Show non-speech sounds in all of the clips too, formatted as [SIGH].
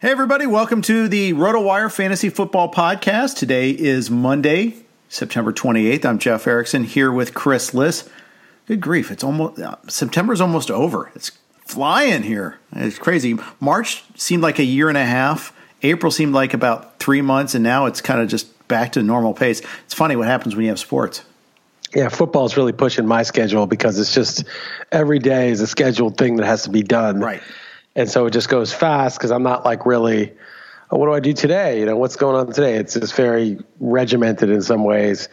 Hey, everybody. Welcome to the RotoWire Fantasy Football Podcast. Today is Monday, September 28th. I'm Jeff Erickson here with Chris Liss. Good grief. It's almost, uh, September's almost over. It's flying here. It's crazy. March seemed like a year and a half. April seemed like about three months, and now it's kind of just back to normal pace. It's funny what happens when you have sports. Yeah, football is really pushing my schedule because it's just every day is a scheduled thing that has to be done. Right. And so it just goes fast because I'm not like really, oh, what do I do today? You know, what's going on today? It's just very regimented in some ways.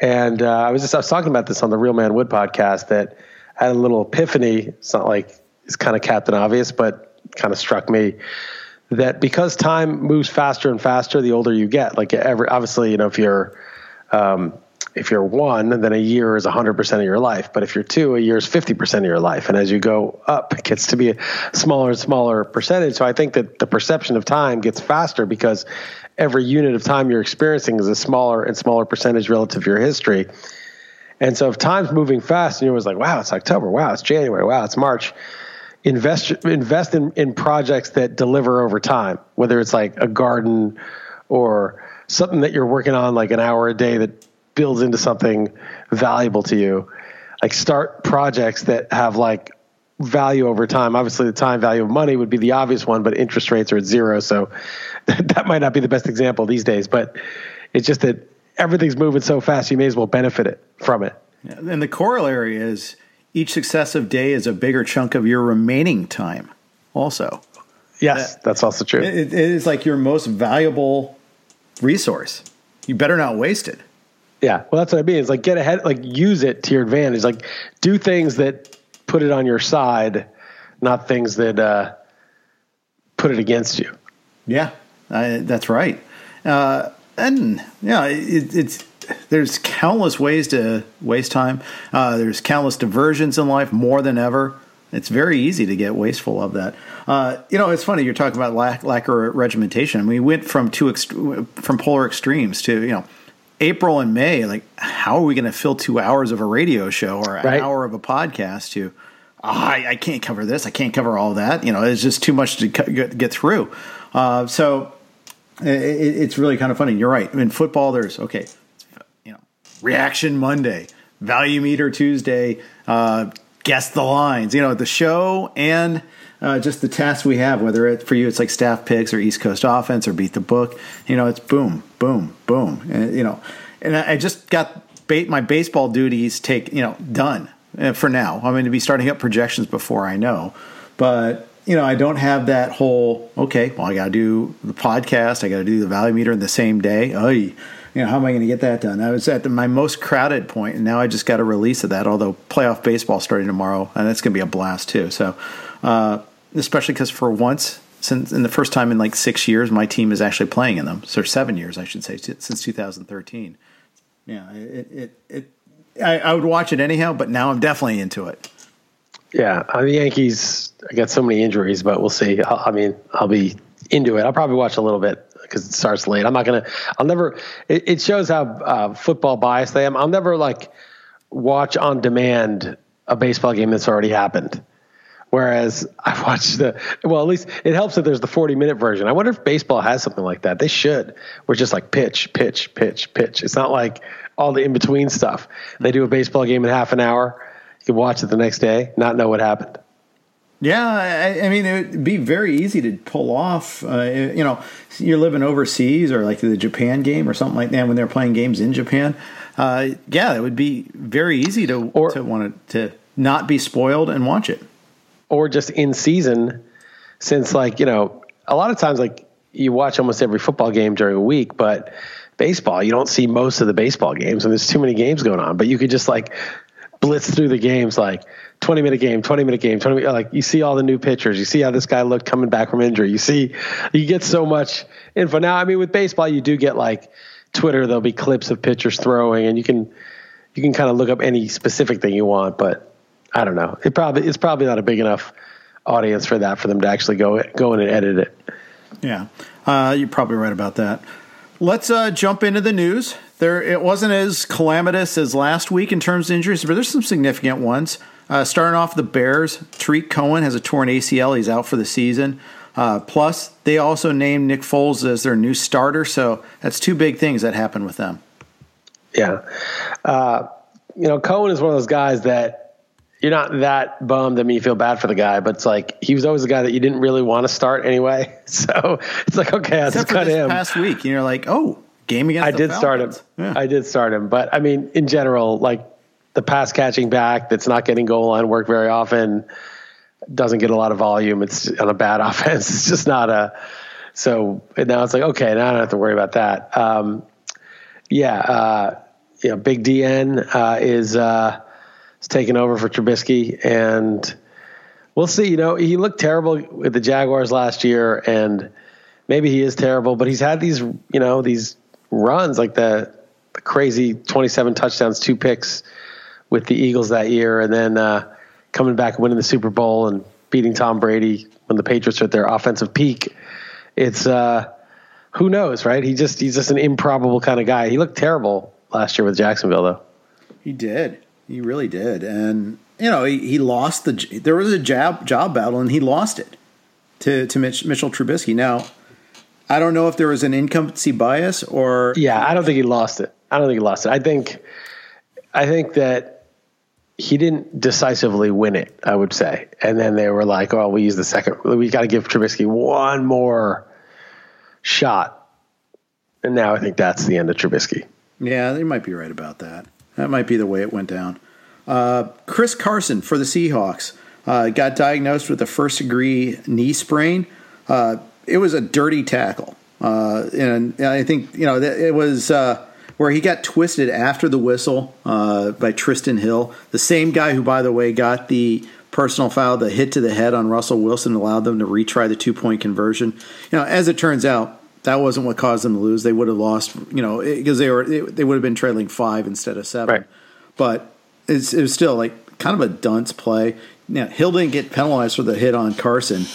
And uh, I was just I was talking about this on the Real Man Wood podcast that I had a little epiphany. It's not like it's kind of Captain Obvious, but kind of struck me that because time moves faster and faster the older you get. Like every obviously, you know, if you're um, if you're one, then a year is 100% of your life. But if you're two, a year is 50% of your life. And as you go up, it gets to be a smaller and smaller percentage. So I think that the perception of time gets faster because every unit of time you're experiencing is a smaller and smaller percentage relative to your history. And so if time's moving fast and you're always like, wow, it's October, wow, it's January, wow, it's March, invest invest in, in projects that deliver over time, whether it's like a garden or something that you're working on like an hour a day that builds into something valuable to you. Like start projects that have like value over time. Obviously, the time value of money would be the obvious one, but interest rates are at zero, so [LAUGHS] that might not be the best example these days. But it's just that everything's moving so fast, you may as well benefit it from it. And the corollary is each successive day is a bigger chunk of your remaining time. Also, yes, that, that's also true. It, it is like your most valuable resource. You better not waste it. Yeah, well, that's what I mean. It's like get ahead, like use it to your advantage. Like do things that put it on your side, not things that uh, put it against you. Yeah, I, that's right. Uh, and yeah, it, it's there's countless ways to waste time. Uh, there's countless diversions in life, more than ever. It's very easy to get wasteful of that. Uh, you know, it's funny you're talking about lack, lack of regimentation. We went from two ext- from polar extremes to you know April and May, like how are we going to fill two hours of a radio show or an right. hour of a podcast to? Oh, I, I, can't cover this. I can't cover all that. You know, it's just too much to get, get through. Uh, so it, it's really kind of funny. You're right. In football, there's okay, you know, reaction Monday, value meter Tuesday, uh, guess the lines. You know, the show and uh, just the tasks we have. Whether it for you, it's like staff picks or East Coast offense or beat the book. You know, it's boom, boom, boom. And, you know, and I, just got my baseball duties take you know done uh, for now. I'm going to be starting up projections before I know, but you know, I don't have that whole okay. Well, I got to do the podcast. I got to do the value meter in the same day. Oh, you know, how am I going to get that done? I was at the, my most crowded point, and now I just got a release of that. Although playoff baseball starting tomorrow, and that's going to be a blast too. So, uh, especially because for once, since in the first time in like six years, my team is actually playing in them. So seven years, I should say, since 2013. Yeah, it it, it I, I would watch it anyhow, but now I'm definitely into it. Yeah, uh, the Yankees. I got so many injuries, but we'll see. I, I mean, I'll be into it. I'll probably watch a little bit because it starts late. I'm not gonna. I'll never. It, it shows how uh, football biased I am. I'll never like watch on demand a baseball game that's already happened. Whereas I watch the well, at least it helps that there's the 40 minute version. I wonder if baseball has something like that. They should. We're just like pitch, pitch, pitch, pitch. It's not like all the in between stuff. They do a baseball game in half an hour you could watch it the next day, not know what happened. Yeah, I, I mean, it would be very easy to pull off. Uh, you know, you're living overseas or like the Japan game or something like that when they're playing games in Japan. Uh, yeah, it would be very easy to or, to want to, to not be spoiled and watch it. Or just in season, since like you know, a lot of times like you watch almost every football game during a week, but baseball you don't see most of the baseball games, and there's too many games going on. But you could just like blitz through the games like 20 minute game, 20 minute game, 20 minute, like you see all the new pitchers. You see how this guy looked coming back from injury. You see, you get so much info. Now, I mean, with baseball, you do get like Twitter, there'll be clips of pitchers throwing and you can, you can kind of look up any specific thing you want, but I don't know. It probably, it's probably not a big enough audience for that, for them to actually go, go in and edit it. Yeah. Uh, you're probably right about that. Let's uh, jump into the news. There, it wasn't as calamitous as last week in terms of injuries, but there's some significant ones. Uh, starting off the Bears, Tarik Cohen has a torn ACL. He's out for the season. Uh, plus, they also named Nick Foles as their new starter. So that's two big things that happened with them. Yeah. Uh, you know, Cohen is one of those guys that you're not that bummed. I mean, you feel bad for the guy, but it's like he was always a guy that you didn't really want to start anyway. [LAUGHS] So it's like, okay, I'll just cut him. Past week, you're like, oh, game against. I did Falcons. start him. Yeah. I did start him, but I mean, in general, like the pass catching back that's not getting goal line work very often, doesn't get a lot of volume. It's on a bad [LAUGHS] offense. It's just not a. So now it's like okay, now I don't have to worry about that. Um, yeah, uh, you know, Big DN uh, is uh, is taking over for Trubisky, and we'll see. You know, he looked terrible with the Jaguars last year, and maybe he is terrible, but he's had these, you know, these runs like the, the crazy 27 touchdowns, two picks with the Eagles that year, and then uh, coming back and winning the Super Bowl and beating Tom Brady when the Patriots are at their offensive peak. It's uh, who knows, right? He just he's just an improbable kind of guy. He looked terrible last year with Jacksonville, though. He did. He really did, and you know he, he lost the. There was a job job battle, and he lost it to to Mitch, Mitchell Trubisky. Now I don't know if there was an incumbency bias or yeah, I don't think he lost it. I don't think he lost it. I think I think that he didn't decisively win it. I would say, and then they were like, "Oh, we use the second. We got to give Trubisky one more shot." And now I think that's the end of Trubisky. Yeah, they might be right about that. That might be the way it went down. Uh, Chris Carson for the Seahawks uh, got diagnosed with a first degree knee sprain. Uh, it was a dirty tackle, uh, and, I think you know it was uh, where he got twisted after the whistle uh, by Trysten Hill, the same guy who, by the way, got the personal foul, the hit to the head on Russell Wilson, allowed them to retry the two point conversion. You know, as it turns out, that wasn't what caused them to lose. They would have lost, you know, because they were they would have been trailing five instead of seven. Right. But it's, it was still like kind of a dunce play. Now Hill didn't get penalized for the hit on Carson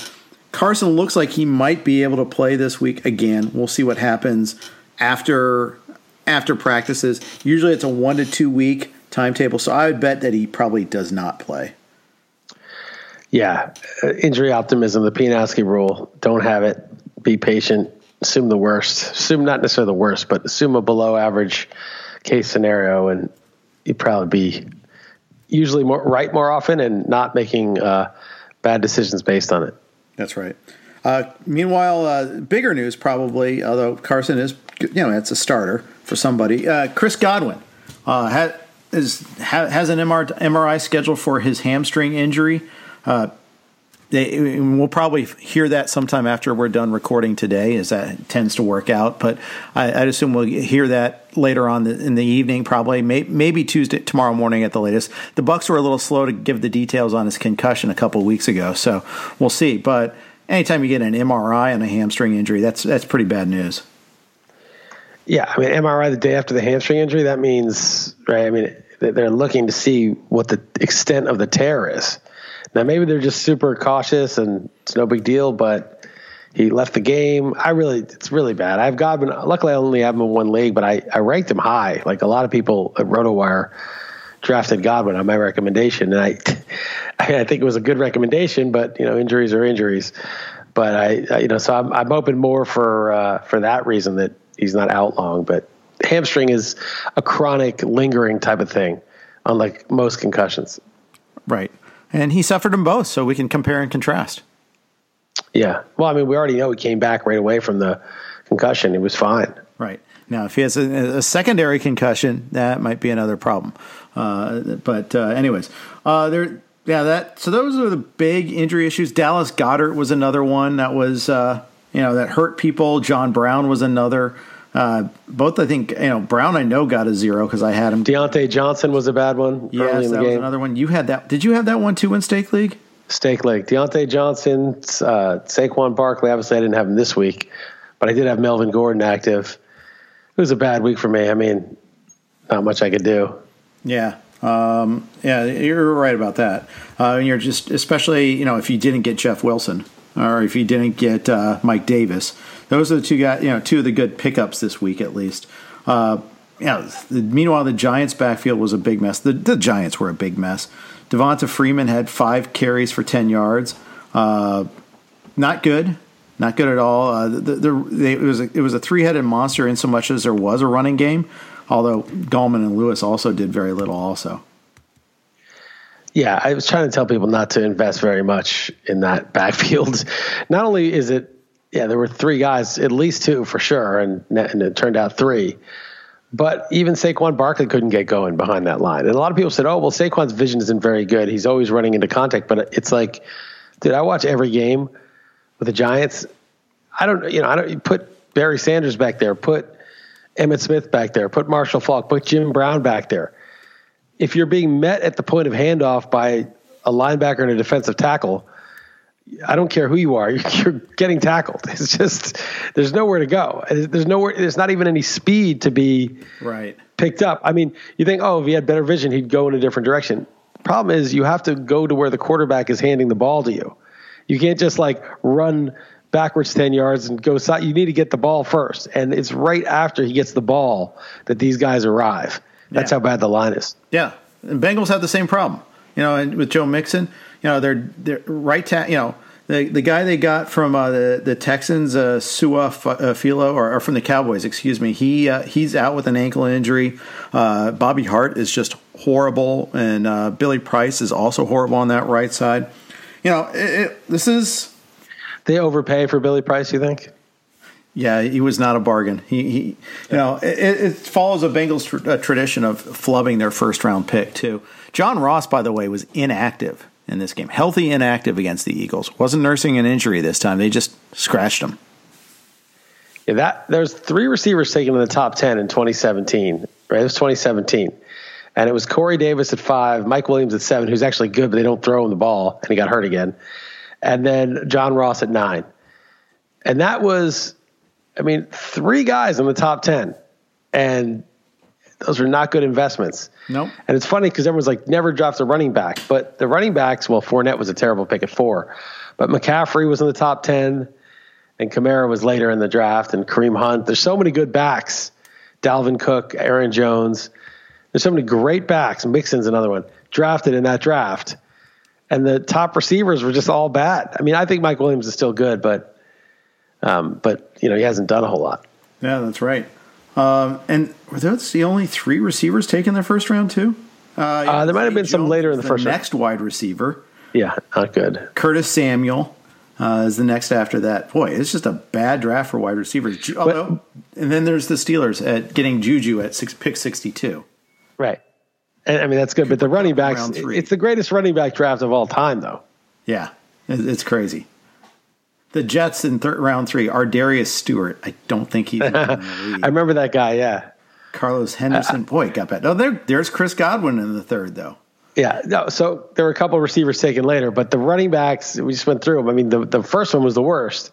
Carson looks like he might be able to play this week again. We'll see what happens after after practices. Usually it's a one to two week timetable, so I would bet that he probably does not play. Yeah, uh, injury optimism, the Pianowski rule. Don't have it. Be patient. Assume the worst. Assume not necessarily the worst, but assume a below average case scenario, and you'd probably be usually more right more often and not making uh, bad decisions based on it. That's right. Uh, meanwhile, uh, bigger news probably, although Carson is, you know, it's a starter for somebody. Uh, Chris Godwin uh, is, ha- has an MRI scheduled for his hamstring injury. They, we'll probably hear that sometime after we're done recording today, as that tends to work out. But I, would assume we'll hear that later on in the evening, probably may, maybe Tuesday, tomorrow morning at the latest. The Bucs were a little slow to give the details on his concussion a couple weeks ago, so we'll see. But anytime you get an MRI on a hamstring injury, that's that's pretty bad news. Yeah, I mean MRI the day after the hamstring injury, that means right. I mean they're looking to see what the extent of the tear is. Now maybe they're just super cautious and it's no big deal, but he left the game. I really, it's really bad. I've Godwin. Luckily, I only have him in one league, but I, I ranked him high. Like a lot of people at RotoWire drafted Godwin on my recommendation, and I, [LAUGHS] I think it was a good recommendation. But you know, injuries are injuries. But I, I you know, so I'm I'm open more for uh, for that reason that he's not out long. But hamstring is a chronic, lingering type of thing, unlike most concussions. Right and he suffered them both. So we can compare and contrast. Yeah. Well, I mean, we already know he came back right away from the concussion. He was fine. Right. Now, if he has a, a secondary concussion, that might be another problem. Uh, but, uh, anyways, uh, there, yeah, that, so those are the big injury issues. Dallas Goedert was another one that was, uh, you know, that hurt people. John Brown was another. Uh, both, I think, you know, Brown, I know got a zero because I had him. Diontae Johnson was a bad one. Yes, that was another one. You had that. Did you have that one too in Stake League? Stake League. Diontae Johnson, uh, Saquon Barkley. Obviously, I didn't have him this week, but I did have Melvin Gordon active. It was a bad week for me. I mean, not much I could do. Yeah. Um, yeah, you're right about that. Uh, and you're just, especially, you know, if you didn't get Jeff Wilson or if you didn't get uh, Mike Davis those are the two guys, you know, two of the good pickups this week at least. Uh, yeah. Meanwhile, the Giants' backfield was a big mess. The, the Giants were a big mess. Devonta Freeman had five carries for ten yards. Uh, not good, not good at all. Uh, the, the, they, it was a, it was a three headed monster in so much as there was a running game. Although Gallman and Lewis also did very little, also. Yeah, I was trying to tell people not to invest very much in that [LAUGHS] backfield. Not only is it yeah, there were three guys, at least two for sure, and, and it turned out three. But even Saquon Barkley couldn't get going behind that line. And a lot of people said, oh, well, Saquon's vision isn't very good. He's always running into contact. But it's like, dude, I watch every game with the Giants. I don't, you know, I don't put Barry Sanders back there, put Emmitt Smith back there, put Marshall Faulk, put Jim Brown back there. If you're being met at the point of handoff by a linebacker and a defensive tackle, I don't care who you are, [LAUGHS] you're getting tackled. It's just there's nowhere to go. There's nowhere. There's not even any speed to be right picked up. I mean, you think, oh, if he had better vision, he'd go in a different direction. Problem is, you have to go to where the quarterback is handing the ball to you. You can't just like run backwards 10 yards and go side. You need to get the ball first. And it's right after he gets the ball that these guys arrive. That's yeah. how bad the line is. Yeah. And Bengals have the same problem. You know, and with Joe Mixon, you know, they're, they're right, ta- you know, the the guy they got from uh, the the Texans, uh, Sua uh, Filo, or, or, from the Cowboys, excuse me. He uh, he's out with an ankle injury. Uh, Bobby Hart is just horrible, and uh, Billy Price is also horrible on that right side. You know, it, it, this is they overpay for Billy Price. You think? Yeah, he was not a bargain. He, he you know, it, it, follows a Bengals tr- tradition of flubbing their first round pick too. John Ross, by the way, was inactive in this game. Healthy and active against the Eagles. Wasn't nursing an injury this time. They just scratched him. Yeah, that there's three receivers taken in the top ten in 2017. Right, it was 2017, and it was Corey Davis at five, Mike Williams at seven, who's actually good, but they don't throw him the ball, and he got hurt again, and then John Ross at nine, and that was, I mean, three guys in the top ten, and those are not good investments. No. Nope. And it's funny because everyone's like, never draft a running back. But the running backs, well, Fournette was a terrible pick at four. But McCaffrey was in the top 10, and Kamara was later in the draft, and Kareem Hunt. There's so many good backs. Dalvin Cook, Aaron Jones. There's so many great backs. Mixon's another one drafted in that draft. And the top receivers were just all bad. I mean, I think Mike Williams is still good, but um, but you know he hasn't done a whole lot. Yeah, that's right. Um, and were those the only three receivers taken in the first round too? Uh, there might have been some later in is the first round. Next wide receiver, Yeah, not good. Curtis Samuel uh, is the next after that. Boy, it's just a bad draft for wide receivers. Although, and then there's the Steelers at getting Juju at six, pick 62. Right. And, I mean, that's good. But the running backs, it's the greatest running back draft of all time, though. Yeah, it's crazy. The Jets in third round three ArDarius Stewart. I don't think he's in the league. I remember that guy, yeah. Carlos Henderson. Uh, boy, got bad. Oh, there, there's Chris Godwin in the third, though. Yeah, no. So there were a couple of receivers taken later, but the running backs we just went through them. I mean, the the first one was the worst.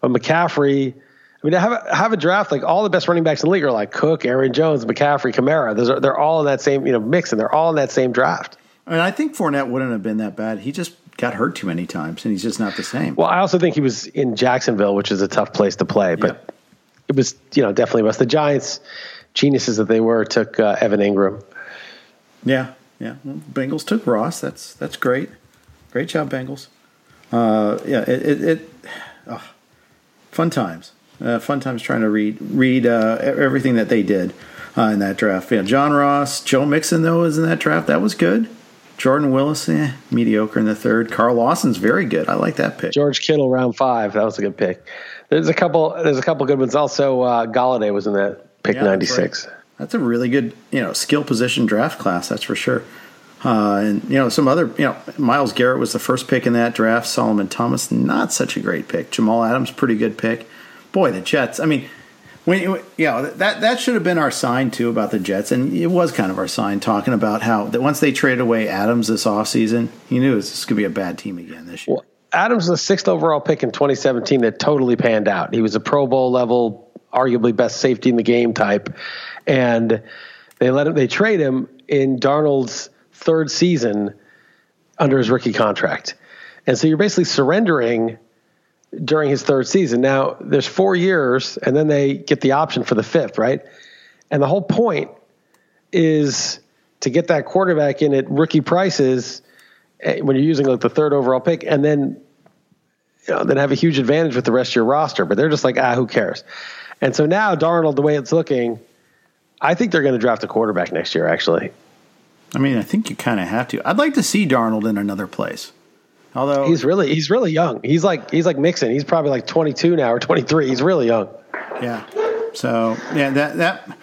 But McCaffrey. I mean, to have a, have a draft like all the best running backs in the league are like Cook, Aaron Jones, McCaffrey, Kamara. Those are they're all in that same you know mix, and they're all in that same draft. I mean, I think Fournette wouldn't have been that bad. He just got hurt too many times, and he's just not the same. Well, I also think he was in Jacksonville, which is a tough place to play, but it was you know definitely was the Giants geniuses that they were took uh, Evan Engram. Yeah, yeah. Well, Bengals took Ross. That's that's great. Great job, Bengals. Uh, yeah, it, it, it oh, fun times. Uh, fun times trying to read read uh, everything that they did uh, in that draft. Yeah, John Ross, Joe Mixon though was in that draft. That was good. Jordan Willis, eh, mediocre in the third. Carl Lawson's very good. I like that pick. George Kittle, round five. That was a good pick. There's a couple. There's a couple good ones. Also, uh, Golladay was in that pick Yeah, that's ninety six. right. That's a really good, you know, skill position draft class. That's for sure. Uh, and you know, some other, you know, Myles Garrett was the first pick in that draft. Solomon Thomas, not such a great pick. Jamal Adams, pretty good pick. Boy, the Jets. I mean, when you know that that should have been our sign too about the Jets, and it was kind of our sign talking about how that once they traded away Adams this offseason, he knew it was this could be a bad team again this year. Well, Adams was the sixth overall pick in 2017 that totally panned out. He was a Pro Bowl level, arguably best safety in the game type, and they let him. They trade him in Darnold's third season under his rookie contract, and so you're basically surrendering during his third season. Now there's four years, and then they get the option for the fifth, right? And the whole point is to get that quarterback in at rookie prices eh, when you're using like the third overall pick, and then you know then have a huge advantage with the rest of your roster. But they're just like, ah, who cares? And so now Darnold, the way it's looking, I think they're going to draft a quarterback next year. Actually, I mean, I think you kind of have to. I'd like to see Darnold in another place. Although he's really he's really young. He's like he's like Mixon. He's probably like 22 now or 23. He's really young. Yeah. So yeah, that that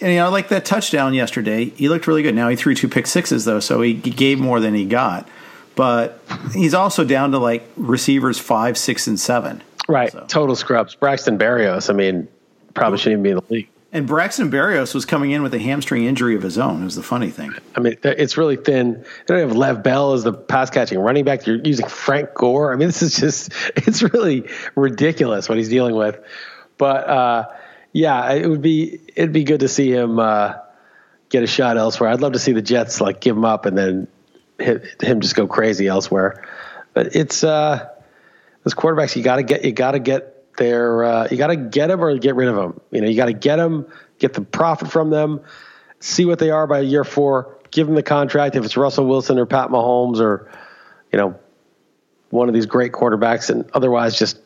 and you know, like that touchdown yesterday, he looked really good. Now he threw two pick sixes though, so he, he gave more than he got. But he's also down to like receivers five, six, and seven. Right. So- Total scrubs. Braxton Berrios. I mean, probably shouldn't even be in the league. And Braxton Berrios was coming in with a hamstring injury of his own. It was the funny thing. I mean, it's really thin. They don't have Lev Bell as the pass catching running back. You're using Frank Gore. I mean, [LAUGHS] this is just, it's really ridiculous what he's dealing with. But, uh, yeah, it would be, it'd be good to see him, uh, get a shot elsewhere. I'd love to see the Jets like give him up and then hit, him just go crazy elsewhere. But it's, uh, those quarterbacks, you got to get, you got to get their, uh, you got to get them or get rid of them. You know, you got to get them, get the profit from them, see what they are by year four, give them the contract. If it's Russell Wilson or Pat Mahomes or, you know, one of these great quarterbacks, and otherwise just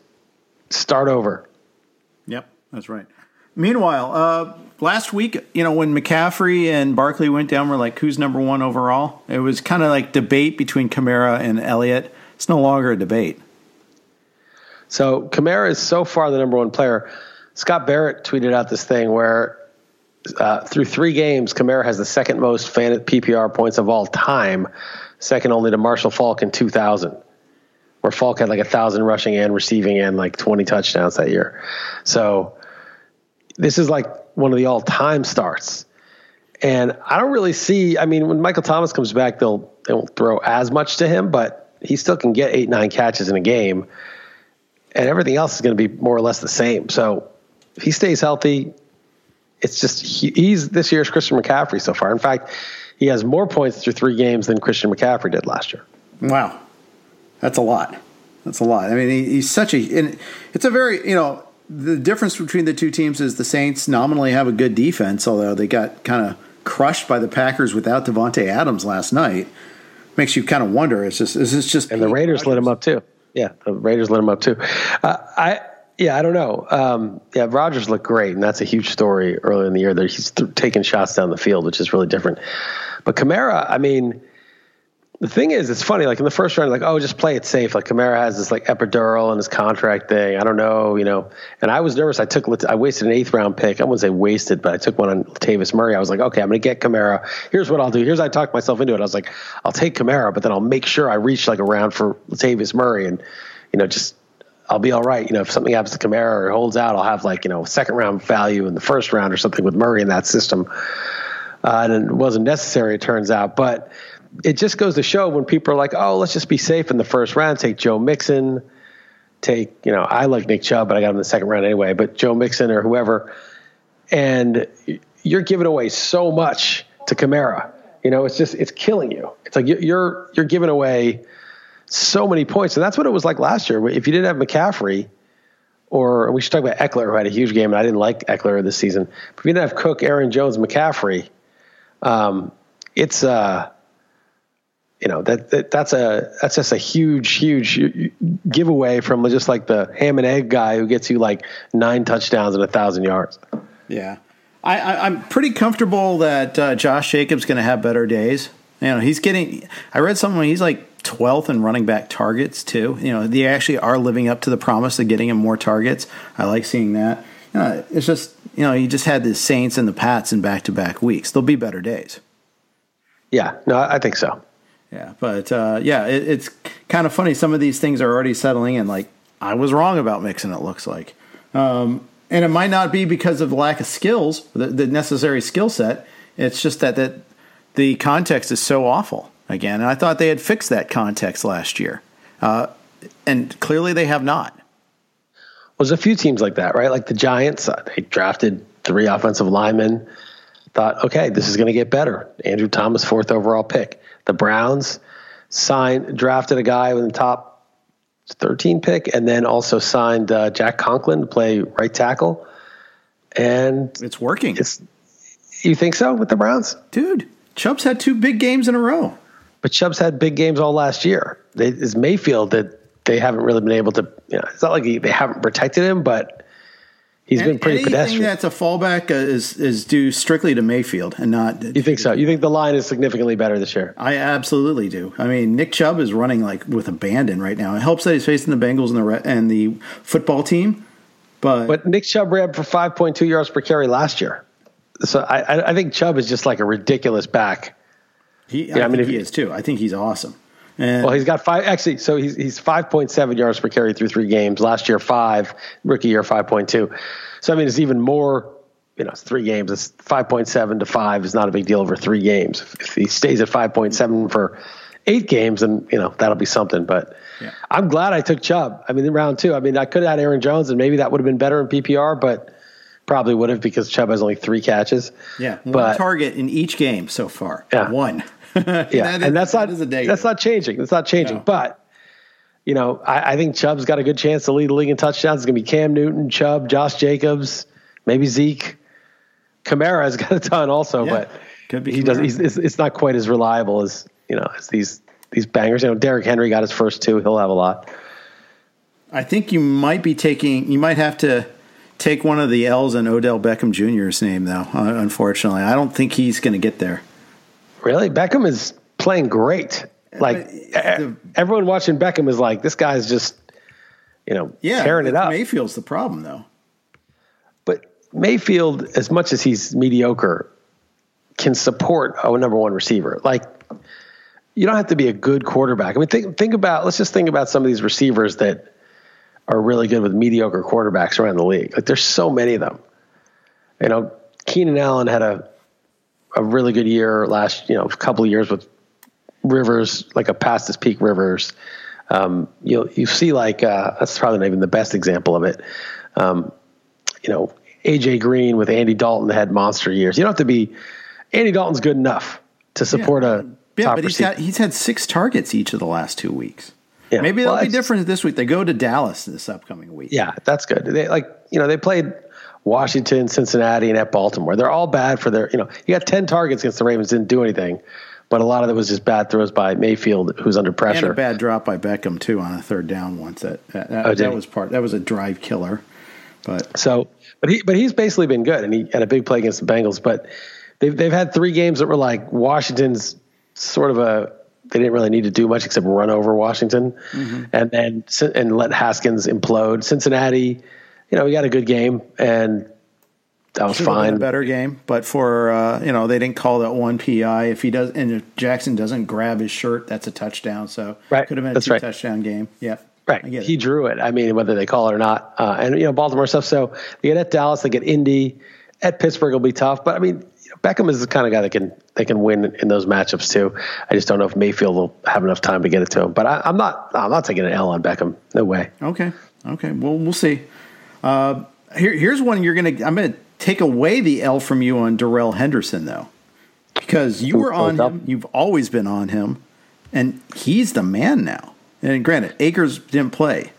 start over. Yep, that's right. Meanwhile, uh, last week, you know, when McCaffrey and Barkley went down, we're like, who's number one overall? It was kind of like debate between Kamara and Elliott. It's no longer a debate. So Kamara is so far the number one player. Scott Barrett tweeted out this thing where uh, through three games, Kamara has the second most fan PPR points of all time, second only to Marshall Faulk in 2000, where Faulk had like a thousand rushing and receiving and like 20 touchdowns that year. So this is like one of the all time starts. And I don't really see. I mean, when Michael Thomas comes back, they'll they won't throw as much to him, but he still can get eight nine catches in a game, and everything else is going to be more or less the same. So if he stays healthy, it's just he, he's this year's Christian McCaffrey so far. In fact, he has more points through three games than Christian McCaffrey did last year. Wow, that's a lot. That's a lot. I mean, he, he's such a. And it's a very you know the difference between the two teams is the Saints nominally have a good defense, although they got kind of crushed by the Packers without Davante Adams last night. Makes you kind of wonder. It's just is this just And the Raiders lit him up too. Yeah, the Raiders lit him up too. Uh, I yeah, I don't know. Um, yeah, Rodgers looked great, and that's a huge story earlier in the year. That he's th- taking shots down the field, which is really different. But Kamara, I mean, the thing is, it's funny. Like in the first round, like oh, just play it safe. Like Kamara has this like epidural and his contract thing. I don't know, you know. And I was nervous. I took I wasted an eighth round pick. I wouldn't say wasted, but I took one on Latavius Murray. I was like, okay, I'm going to get Kamara. Here's what I'll do. Here's how I talked myself into it. I was like, I'll take Kamara, but then I'll make sure I reach like a round for Latavius Murray, and you know, just I'll be all right. You know, if something happens to Kamara or holds out, I'll have like you know second round value in the first round or something with Murray in that system. Uh, and it wasn't necessary, it turns out, but it just goes to show when people are like, oh, let's just be safe in the first round, take Joe Mixon, take, you know, I like Nick Chubb, but I got him in the second round anyway, but Joe Mixon or whoever. And you're giving away so much to Kamara. You know, it's just, it's killing you. It's like you're, you're giving away so many points. And that's what it was like last year. If you didn't have McCaffrey, or we should talk about Ekeler, who had a huge game, and I didn't like Ekeler this season. But if you didn't have Cook, Aaron Jones, McCaffrey, um, it's, uh, you know that, that, that's a that's just a huge huge giveaway from just like the ham and egg guy who gets you like nine touchdowns and a thousand yards. Yeah, I, am pretty comfortable that uh, Josh Jacobs going to have better days. You know, he's getting. I read somewhere He's like 12th in running back targets too. You know, they actually are living up to the promise of getting him more targets. I like seeing that. You know, it's just you know, he just had the Saints and the Pats in back to back weeks. There'll be better days. Yeah, no, I think so. Yeah, but uh, yeah, it, it's kind of funny. Some of these things are already settling in. Like I was wrong about Mixon. It looks like, um, and it might not be because of the lack of skills, the, the necessary skill set. It's just that that the context is so awful again. And I thought they had fixed that context last year, uh, and clearly they have not. Well, there's a few teams like that, right? Like the Giants, uh, they drafted three offensive linemen. Thought, okay, this is going to get better. Andrew Thomas, fourth overall pick the Browns signed, drafted a guy with the top 13 pick, and then also signed uh, Jack Conklin to play right tackle. And it's working. It's, you think so with the Browns? Dude, Chubb's had two big games in a row. But Chubb's had big games all last year. They, it's Mayfield that they haven't really been able to, you know, it's not like they haven't protected him, but He's been pretty Anything pedestrian. that's a fallback uh, is is due strictly to Mayfield and not. You think so? You think the line is significantly better this year? I absolutely do. I mean, Nick Chubb is running like with abandon right now. It helps that he's facing the Bengals and the and the football team, but but Nick Chubb ran for five point two yards per carry last year. So I I think Chubb is just like a ridiculous back. He, yeah, I, I mean, he is too. I think he's awesome. And well, he's got five. Actually, so he's he's five point seven yards per carry through three games. Last year, five. Rookie year, five point two. So I mean, it's even more. You know, it's three games. It's five point seven to five is not a big deal over three games. If he stays at five point seven for eight games, then you know that'll be something. But yeah. I'm glad I took Chubb. I mean, in round two, I mean, I could have had Aaron Jones, and maybe that would have been better in PPR, but probably would have because Chubb has only three catches. Yeah, one but, target in each game so far. Yeah. one. [LAUGHS] yeah, that is, and that's not that that's not changing. It's not changing. No. But you know, I, I, think Chubb's got a good chance to lead the league in touchdowns. It's going to be Cam Newton, Chubb, Josh Jacobs, maybe Zeke. Kamara has [LAUGHS] got a ton also, yeah, but he does. He's, it's, it's, not quite as reliable as you know as these these bangers. You know, Derrick Henry got his first two. He'll have a lot. I think you might be taking. You might have to take one of the L's in Odell Beckham Jr.'s name, though. Uh, unfortunately, I don't think he's going to get there. Really, Beckham is playing great. Like the, everyone watching Beckham is like, this guy's just, you know, yeah, tearing it up. Mayfield's the problem, though. But Mayfield, as much as he's mediocre, can support a number one receiver. Like, you don't have to be a good quarterback. I mean, think think about. Let's just think about some of these receivers that are really good with mediocre quarterbacks around the league. Like, there's so many of them. You know, Keenan Allen had a a really good year last, you know, a couple of years with Rivers, like a past his peak Rivers. Um, you you see like uh, that's probably not even the best example of it. Um, you know, AJ Green with Andy Dalton had monster years. You don't have to be Andy Dalton's good enough to support yeah. a yeah, but he's got he's had six targets each of the last two weeks. Yeah. Maybe that'll well, be different this week. They go to Dallas this upcoming week. Yeah, that's good. They like you know they played Washington, Cincinnati, and at Baltimore. They're all bad for their, you know, you got 10 targets against the Ravens, didn't do anything. But a lot of it was just bad throws by Mayfield, who's under pressure. And a bad drop by Beckham too on a third down once. That that, that, oh, that was part. That was a drive killer. But so, but he but he's basically been good, and he had a big play against the Bengals. But they've they've had three games that were like Washington's sort of a they didn't really need to do much except run over Washington, mm-hmm. and then and let Haskins implode. Cincinnati, you know, we got a good game and that was fine. a better game, but for uh, you know they didn't call that one PI. If he does, and if Jackson doesn't grab his shirt, that's a touchdown. So right. could have been a that's two right. touchdown game. Yeah, right. He drew it. I mean, whether they call it or not, uh, and you know Baltimore stuff. So they get at Dallas, they get Indy, at Pittsburgh will be tough. But I mean, Beckham is the kind of guy that can they can win in those matchups too. I just don't know if Mayfield will have enough time to get it to him. But I, am not I'm not taking an L on Beckham. No way. Okay. Okay. Well, we'll see. Uh, here, here's one you're gonna. I'm gonna take away the L from you on Darrell Henderson though, because you were on him. You've always been on him, and he's the man now. And granted, Akers didn't play,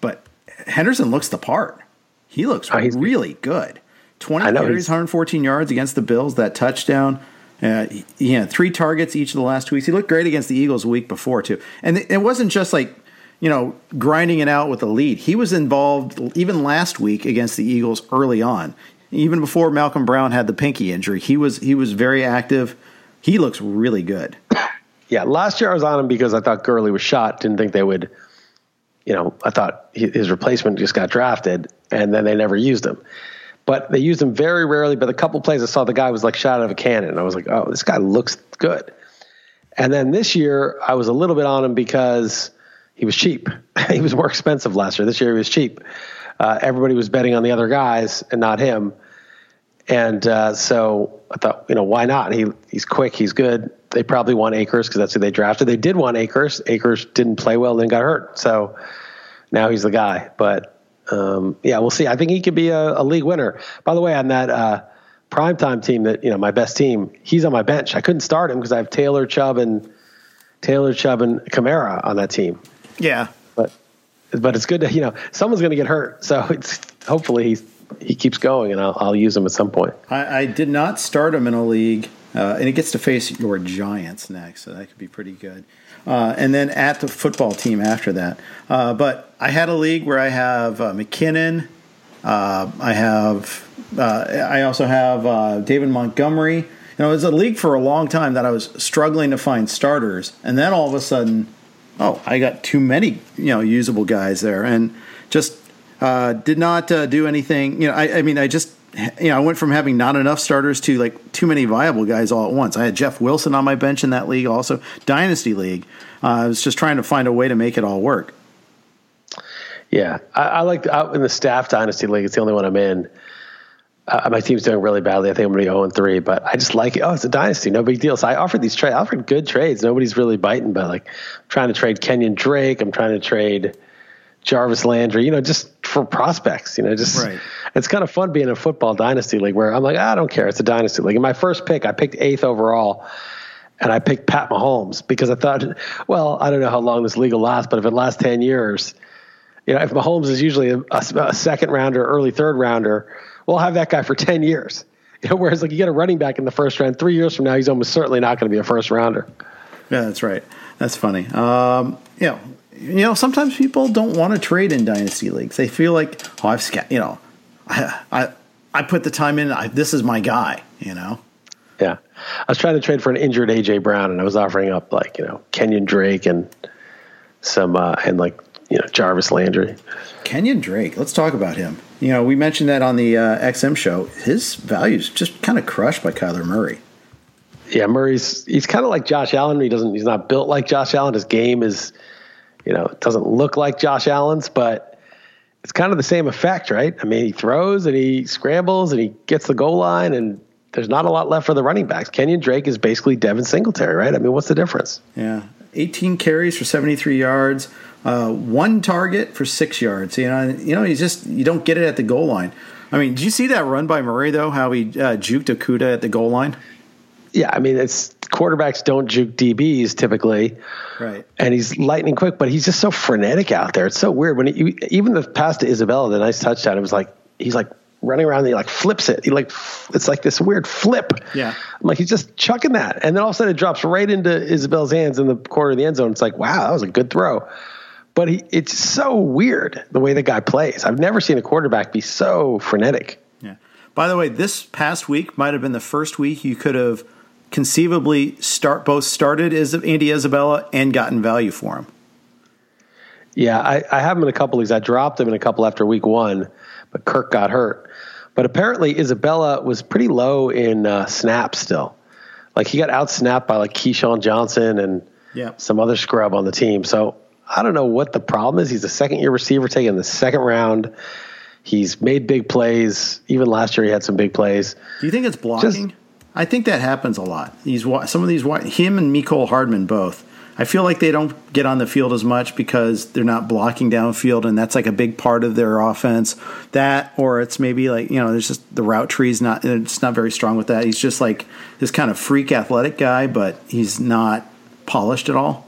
but Henderson looks the part. He looks oh, really good. 20 carries, 114 yards against the Bills. That touchdown. Uh, he had three targets each of the last two weeks. He looked great against the Eagles a week before too. And it wasn't just like you know grinding it out with the lead. He was involved even last week against the Eagles early on even before Malcolm Brown had the pinky injury. He was he was very active. He looks really good. [COUGHS] Yeah, last year I was on him because I thought Gurley was shot. Didn't think they would. You know, I thought his replacement just got drafted, and then they never used him. But they used him very rarely. But a couple plays I saw the guy was like shot out of a cannon. I was like, oh, this guy looks good. And then this year I was a little bit on him because he was cheap. [LAUGHS] he was more expensive last year. This year he was cheap uh, everybody was betting on the other guys and not him. And uh, so I thought, you know, why not? He he's quick, he's good. They probably want Akers because that's who they drafted. They did want Akers. Akers didn't play well, and then got hurt. So now he's the guy. But um, yeah, we'll see. I think he could be a, a league winner. By the way, on that uh, primetime team, that you know, my best team, he's on my bench. I couldn't start him because I have Taylor Chubb and Taylor Chubb and Kamara on that team. Yeah, but but it's good to you know someone's going to get hurt, so [LAUGHS] it's hopefully he he keeps going, and I'll, I'll use him at some point. I, I did not start him in a league, uh, and he gets to face your Giants next, so that could be pretty good. Uh, and then at the football team after that. Uh, but I had a league where I have uh, McKinnon. Uh, I have. Uh, I also have David Montgomery. You know, it was a league for a long time that I was struggling to find starters, and then all of a sudden oh, I got too many, you know, usable guys there, and just uh, did not uh, do anything. You know, I, I, mean, I just, you know, I went from having not enough starters to like too many viable guys all at once. I had Jeff Wilson on my bench in that league, also dynasty league. Uh, I was just trying to find a way to make it all work. Yeah, I, I like out in the staff dynasty league. It's the only one I'm in uh, my team's doing really badly. I think I'm going to be 0 3, but I just like it. Oh, it's a dynasty. No big deal. So I offered these trades. I offered good trades. Nobody's really biting, but like I'm trying to trade Kenyon Drake. I'm trying to trade Jarvis Landry, you know, just for prospects, you know, just right. it's kind of fun being a football dynasty league where I'm like, I don't care. It's a dynasty league. In my first pick, I picked eighth overall and I picked Pat Mahomes because I thought, well, I don't know how long this league will last, but if it lasts 10 years, you know, if Mahomes is usually a, a second rounder, early third rounder, we'll have that guy for [LAUGHS] 10 years. You know, whereas like you get a running back in the first round, three years from now, he's almost certainly not going to be a first rounder. Yeah, that's right. That's funny. Um, you know, you know, sometimes people don't want to trade in dynasty leagues. They feel like, oh, I've, you know, I, I, I put the time in. I, this is my guy. You know. Yeah, I was trying to trade for an injured AJ Brown, and I was offering up like you know Kenyon Drake and some uh, and like you know Jarvis Landry. Kenyon Drake. Let's talk about him. You know, we mentioned that on the uh, XM show. His value's just kind of crushed by Kyler Murray. Yeah, Murray's he's kind of like Josh Allen. He doesn't. He's not built like Josh Allen. His game is, you know, doesn't look like Josh Allen's, but it's kind of the same effect, right? I mean, he throws and he scrambles and he gets the goal line, and there's not a lot left for the running backs. Kenyon Drake is basically Devin Singletary, right? I mean, what's the difference? Yeah, 18 carries for 73 yards, uh, one target for six yards. You know, you know, you just you don't get it at the goal line. I mean, did you see that run by Murray though? How he uh, juked Okudah at the goal line? Yeah, I mean, it's quarterbacks don't juke DBs typically, right? And he's lightning quick, but he's just so frenetic out there. It's so weird when he, even the pass to Isabella, the nice touchdown. It was like he's like running around and he like flips it. He like it's like this weird flip. Yeah. I'm like he's just chucking that, and then all of a sudden it drops right into Isabella's hands in the corner of the end zone. It's like wow, that was a good throw but he, it's so weird the way the guy plays. I've never seen a quarterback be so frenetic. Yeah. By the way, this past week might have been the first week you could have conceivably start both started as Andy Isabella and gotten value for him. Yeah, I, I have him in a couple leagues. I dropped him in a couple after week one, but Kirk got hurt. But apparently, Isabella was pretty low in uh, snaps still. Like he got out snapped by like KeeSean Johnson and Yep. some other scrub on the team. So I don't know what the problem is. He's a second year receiver taken in the second round. He's made big plays. Even last year, he had some big plays. Do you think it's blocking? I think that happens a lot. These some of these him and Mecole Hardman both. I feel like they don't get on the field as much because they're not blocking downfield, and that's like a big part of their offense. That, or it's maybe like you know, there's just the route tree's not it's not very strong with that. He's just like this kind of freak athletic guy, but he's not polished at all.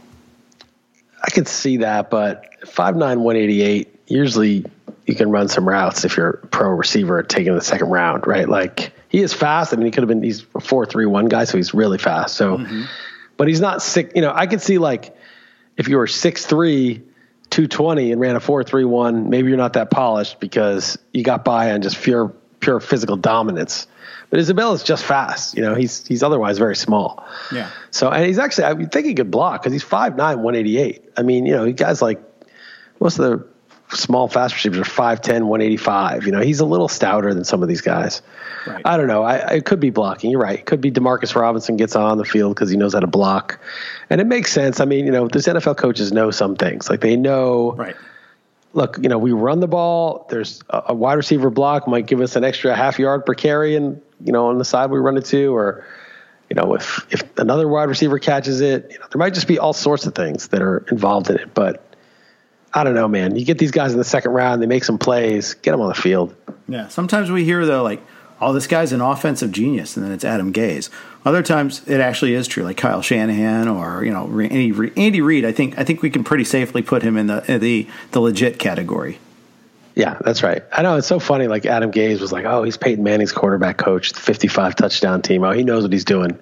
I could see that, but 5'9", 188, usually you can run some routes if you're a pro receiver taking the second round, right? Like he is fast. I mean, he could have been, he's a 4'3", guy, so he's really fast. So, mm-hmm. but he's not sick. You know, I could see like if you were 6'3", 220 and ran a 4'3", maybe you're not that polished because you got by on just pure, pure physical dominance. But Isabella's just fast. You know, he's, he's otherwise very small. Yeah. So, and he's actually, I think he could block because he's 5'9, 188. I mean, you know, he guys like most of the small fast receivers are 5'10, 185. You know, he's a little stouter than some of these guys. Right. I don't know. I, it could be blocking. You're right. It could be Demarcus Robinson gets on the field because he knows how to block. And it makes sense. I mean, you know, these NFL coaches know some things. Like they know, Right. look, you know, we run the ball. There's a, a wide receiver block might give us an extra half yard per carry, and you know, on the side we run it to, or you know, if if another wide receiver catches it, you know, there might just be all sorts of things that are involved in it. But I don't know, man. You get these guys in the second round, they make some plays, get them on the field. Yeah. Sometimes we hear though, like, oh, this guy's an offensive genius, and then it's Adam Gase. Other times it actually is true, like Kyle Shanahan or you know Andy Andy Reid. I think I think we can pretty safely put him in the in the the legit category. Yeah, that's right. I know it's so funny. Like Adam Gase was like, "Oh, he's Peyton Manning's quarterback coach, the 55 touchdown team. Oh, he knows what he's doing."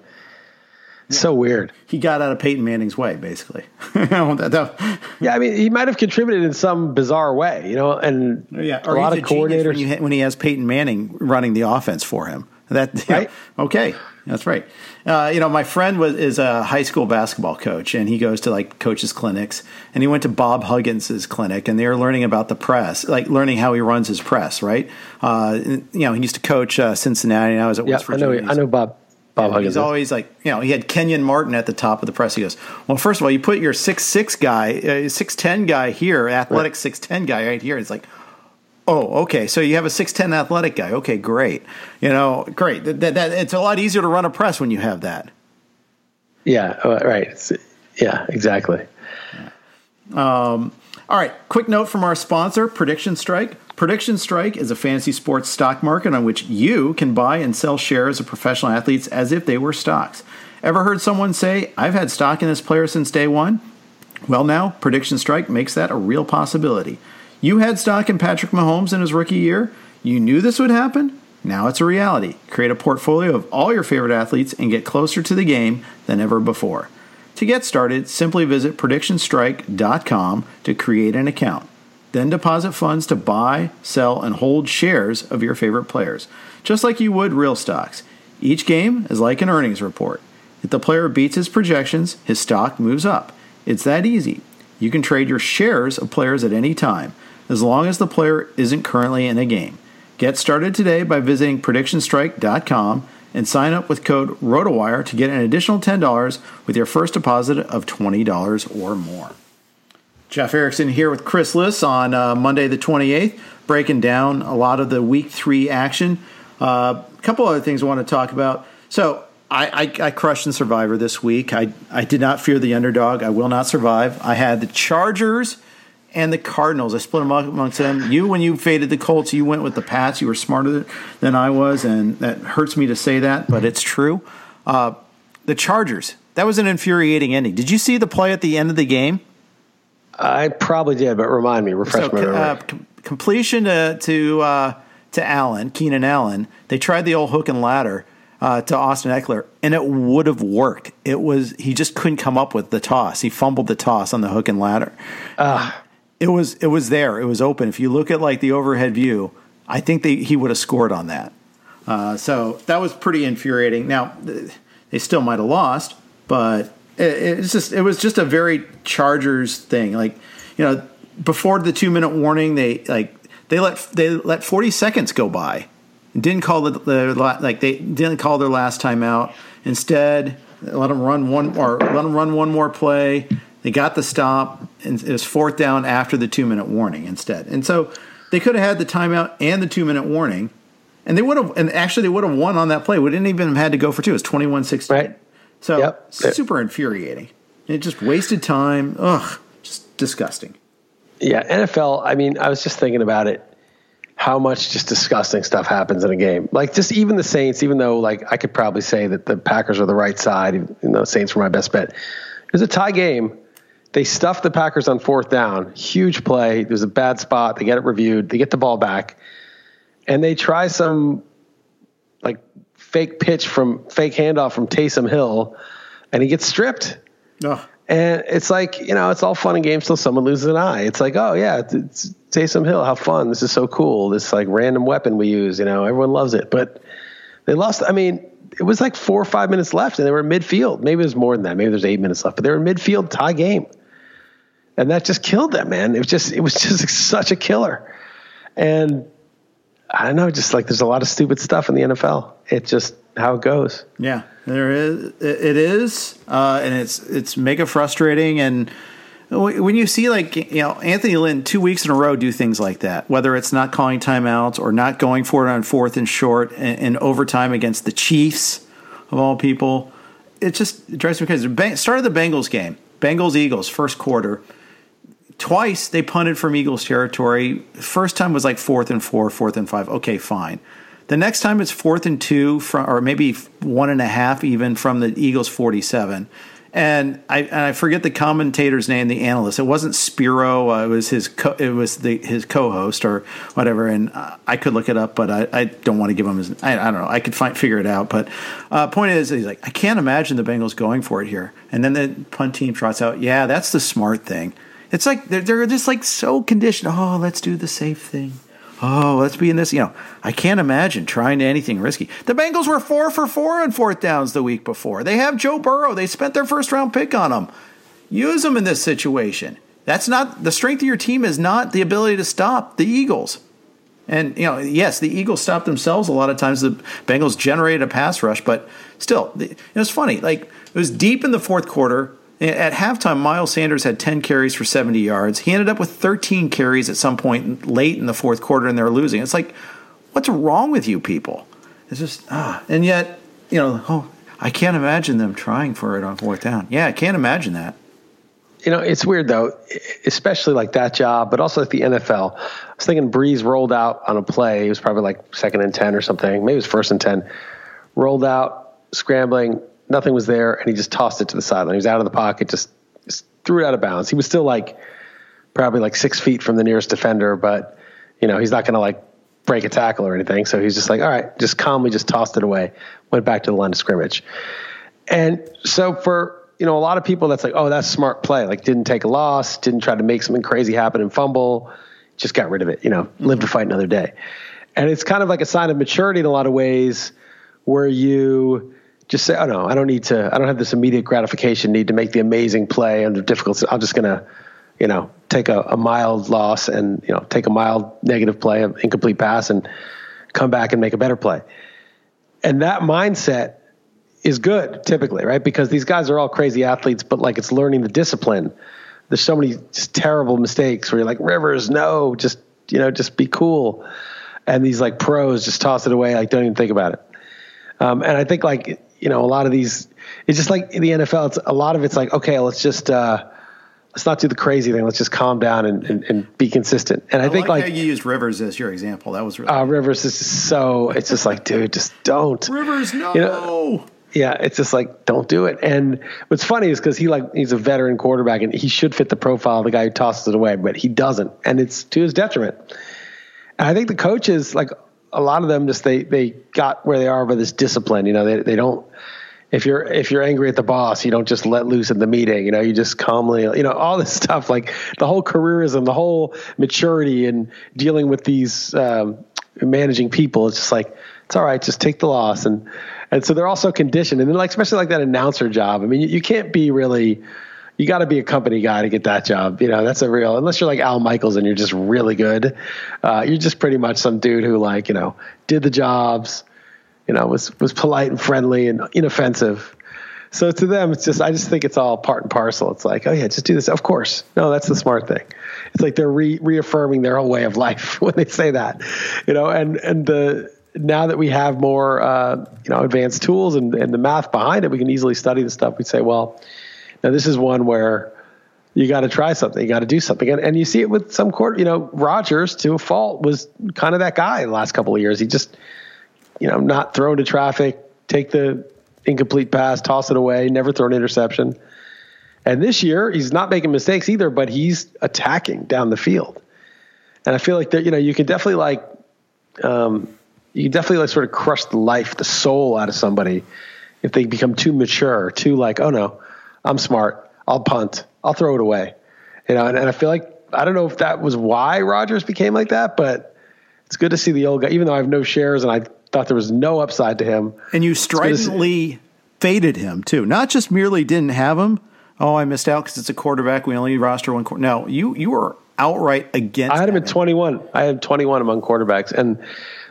It's so weird. He got out of Peyton Manning's way, basically. [LAUGHS] That- that- Yeah, I mean, he might have contributed in some bizarre way, you know, and yeah, a lot of a coordinators. when, you, when he has Peyton Manning running the offense for him. That yeah, Right. Okay, that's right. Uh, you know, my friend was is a high school basketball coach, and he goes to like coaches clinics, and he went to Bob Huggins's clinic, and they were learning about the press, like learning how he runs his press. Right? Uh, you know, he used to coach uh, Cincinnati, and I was at yeah, West I know. I know Bob. Bob Huggins. He's always like, you know, he had Kenyon Martin at the top of the press. He goes, well, first of all, you put your six six guy, uh, six ten guy here, athletic six ten guy right here. It's like, oh, okay, so you have a six ten athletic guy. Okay, great. You know, great. That, that, that- it's a lot easier to run a press when you have that. yeah, uh, right. It's- yeah, exactly. Um, All right, quick note from our sponsor, Prediction Strike. Prediction Strike is a fantasy sports stock market on which you can buy and sell shares of professional athletes as if they were stocks. Ever heard someone say, I've had stock in this player since day one? Well, now, Prediction Strike makes that a real possibility. You had stock in Patrick Mahomes in his rookie year. You knew this would happen. Now it's a reality. Create a portfolio of all your favorite athletes and get closer to the game than ever before. To get started, simply visit predictionstrike.com to create an account. Then deposit funds to buy, sell, and hold shares of your favorite players, just like you would real stocks. Each game is like an earnings report. If the player beats his projections, his stock moves up. It's that easy. You can trade your shares of players at any time, as long as the player isn't currently in a game. Get started today by visiting predictionstrike.com and sign up with code ROTOWIRE to get an additional $10 with your first deposit of $20 or more. Jeff Erickson here with Chris Liss on uh, Monday the 28th, breaking down a lot of the week three action. Uh, a couple other things I want to talk about. So I, I, I crushed in Survivor this week. I, I did not fear the underdog. I will not survive. I had the Chargers and the Cardinals. I split them up amongst them. You, when you faded the Colts, you went with the Pats. You were smarter than I was, and that hurts me to say that, but it's true. Uh, the Chargers. That was an infuriating ending. Did you see the play at the end of the game? I probably did, but remind me, refresh So, my memory. uh, com- completion to to uh, to Allen, Keenan Allen. They tried the old hook and ladder uh, to Austin Ekeler, and it would have worked. It was he just couldn't come up with the toss. He fumbled the toss on the hook and ladder. It was it was there. It was open. If you look at like the overhead view, I think they, he would have scored on that. Uh, so that was pretty infuriating. Now they still might have lost, but it, it's just it was just a very Chargers thing. Like you know, before the two minute warning, they like they let they let forty seconds go by, didn't call the, the like they didn't call their last time out. Instead, let them run one or let them run one more play. They got the stop, and it was fourth down after the two minute warning instead. And so they could have had the timeout and the two minute warning and they would have, and actually they would have won on that play. We didn't even have had to go for two. It was 21 16. Right. So Yep. super infuriating. It just wasted time. Ugh, just disgusting. Yeah, NFL. I mean, I was just thinking about it. How much just disgusting stuff happens in a game? Like just even the Saints, even though like I could probably say that the Packers are the right side, even though Saints were my best bet. It was a tie game. They stuffed the Packers on fourth down. Huge play. There's a bad spot. They get it reviewed. They get the ball back, and they try some like fake pitch from fake handoff from Taysom Hill, and he gets stripped. Ugh. And it's like, you know, it's all fun and games till someone loses an eye. It's like, oh, yeah, it's, Taysom Hill. How fun. This is so cool. This like random weapon we use, you know, everyone loves it. But they lost. I mean, it was like four or five minutes left and they were in midfield. Maybe was more than that. Maybe there's eight minutes left, but they were in midfield tie game. And that just killed them, man. It was just, it was [LAUGHS] just such a killer. And I don't know, just like there's a lot of stupid stuff in the NFL. It just how it goes. Yeah, there is. It is, uh, and it's it's mega frustrating. And when you see like you know Anthony Lynn two weeks in a row do things like that, whether it's not calling timeouts or not going for it on fourth and short in, in overtime against the Chiefs of all people, it just drives me crazy. Started the Bengals game, Bengals Eagles first quarter. Twice they punted from Eagles territory. First time was like fourth and four, fourth and five. Okay, fine. The next time it's fourth and two from, or maybe one and a half even from the Eagles 47. And I, and I forget the commentator's name, the analyst. It wasn't Spero. Uh, it was his co- it was the his co-host or whatever. And uh, I could look it up, but I, I don't want to give him his. I, I don't know. I could find figure it out. But uh, point is, he's like, I can't imagine the Bengals going for it here. And then the punt team trots out. Yeah, that's the smart thing. It's like they're, they're just like so conditioned. Oh, let's do the safe thing. Oh, let's be in this. You know, I can't imagine trying anything risky. The Bengals were four for four on fourth downs the week before. They have Joe Burrow. They spent their first round pick on him. Use them in this situation. That's not the strength of your team is not the ability to stop the Eagles. And you know, yes, the Eagles stopped themselves a lot of times. The Bengals generated a pass rush, but still, it was funny. Like it was deep in the fourth quarter. At halftime, Miles Sanders had 10 carries for 70 yards. He ended up with 13 carries at some point late in the fourth quarter, and they're losing. It's like, what's wrong with you people? It's just, ah. And yet, you know, oh, I can't imagine them trying for it on fourth down. Yeah, I can't imagine that. You know, it's weird though, especially like that job, but also like the NFL. I was thinking Brees rolled out on a play. It was probably like second and 10 or something. Maybe it was first and 10. Rolled out, scrambling, nothing was there, and he just tossed it to the sideline. He was out of the pocket, just, just threw it out of bounds. He was still like probably like six feet from the nearest defender, but you know, he's not going to like break a tackle or anything. So he's just like, all right, just calmly just tossed it away, went back to the line of scrimmage. And so for, you know, a lot of people that's like, oh, that's smart play. Like didn't take a loss, didn't try to make something crazy happen and fumble, just got rid of it, you know, live to fight another day. And it's kind of like a sign of maturity in a lot of ways where you just say, oh no, I don't need to, I don't have this immediate gratification need to make the amazing play under difficult. I'm just going to, you know, take a, a mild loss and, you know, take a mild negative play, an incomplete pass and come back and make a better play. And that mindset is good typically, right? Because these guys are all crazy athletes, but like it's learning the discipline. There's so many just terrible mistakes where you're like, Rivers, no, just, you know, just be cool. And these like pros just toss it away, like don't even think about it. Um, and I think like, you know, a lot of these, it's just like in the NFL, it's a lot of it's like, okay, let's just, uh, let's not do the crazy thing. Let's just calm down and, and, and be consistent. And I, I think like, like, you used Rivers as your example. That was really uh, Rivers is so, it's just like, dude, just don't. Rivers. No, you know, yeah, it's just like don't do it. And what's funny is because he like he's a veteran quarterback and he should fit the profile of the guy who tosses it away, but he doesn't, and it's to his detriment. And I think the coaches, like a lot of them, just they they got where they are by this discipline. You know, they they don't. If you're if you're angry at the boss, you don't just let loose in the meeting. You know, you just calmly, you know, all this [LAUGHS] stuff like the whole careerism, the whole maturity, and dealing with these um, managing people. It's just like it's all right, just take the loss. And and so they're also conditioned, and then like especially like that announcer job. I mean, you, you can't be really. You got to be a company guy to get that job. You know, that's a real. Unless you're like Al Michaels and you're just really good, uh, you're just pretty much some dude who like you know did the jobs, you know, was was polite and friendly and inoffensive. So to them, it's just I just think it's all part and parcel. It's like, oh yeah, just do this. Of course, no, that's the smart thing. It's like they're re- reaffirming their whole way of life [LAUGHS] when they say that, you know. And and the now that we have more uh, you know advanced tools and, and the math behind it, we can easily study the stuff. We'd say, well, now this is one where you got to try something, you got to do something, and, and you see it with some court. You know, Rodgers to a fault was kind of that guy the last couple of years. He just you know not throw to traffic, take the incomplete pass, toss it away, never throw an interception. And this year, he's not making mistakes either, but he's attacking down the field. And I feel like that, you know, you can definitely like, um, you can definitely like sort of crush the life, the soul out of somebody if they become too mature, too like, oh no, I'm smart. I'll punt. I'll throw it away. You know, and, and I feel like, I don't know if that was why Rodgers became like that, but it's good to see the old guy, even though I have no shares and I thought there was no upside to him. And you stridently faded him too. Not just merely didn't have him. Oh, I missed out because it's a quarterback. We only roster one. Qu-. No, you you were outright against. I had him at twenty one. I had twenty one among quarterbacks, and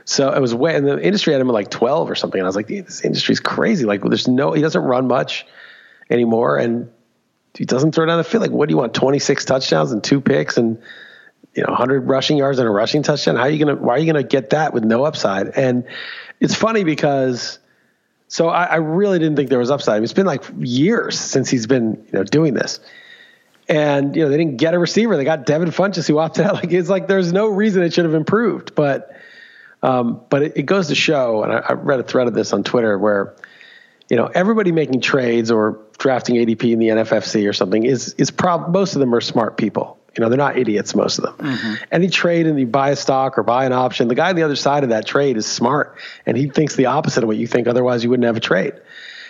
so it was way. And the industry had him at like twelve or something. And I was like, this industry's crazy. Like, there's no. He doesn't run much anymore, and he doesn't throw down the field. Like, what do you want? Twenty six touchdowns and two picks and you know, 100 rushing yards and a rushing touchdown. How are you going to, why are you going to get that with no upside? And it's funny because, so I, I, really didn't think there was upside. It's been like years since he's been, you know, doing this. And, you know, they didn't get a receiver. They got Devin Funchess who opted out. [LAUGHS] Like, it's like there's no reason it should have improved. But, um, but it, it goes to show, and I, I read a thread of this on Twitter where, you know, everybody making trades or drafting ADP in the NFFC or something is, is prob, most of them are smart people you know, they're not idiots, most of them. Mm-hmm. Any trade and you buy a stock or buy an option, the guy on the other side of that trade is smart and he thinks the opposite of what you think. Otherwise, you wouldn't have a trade.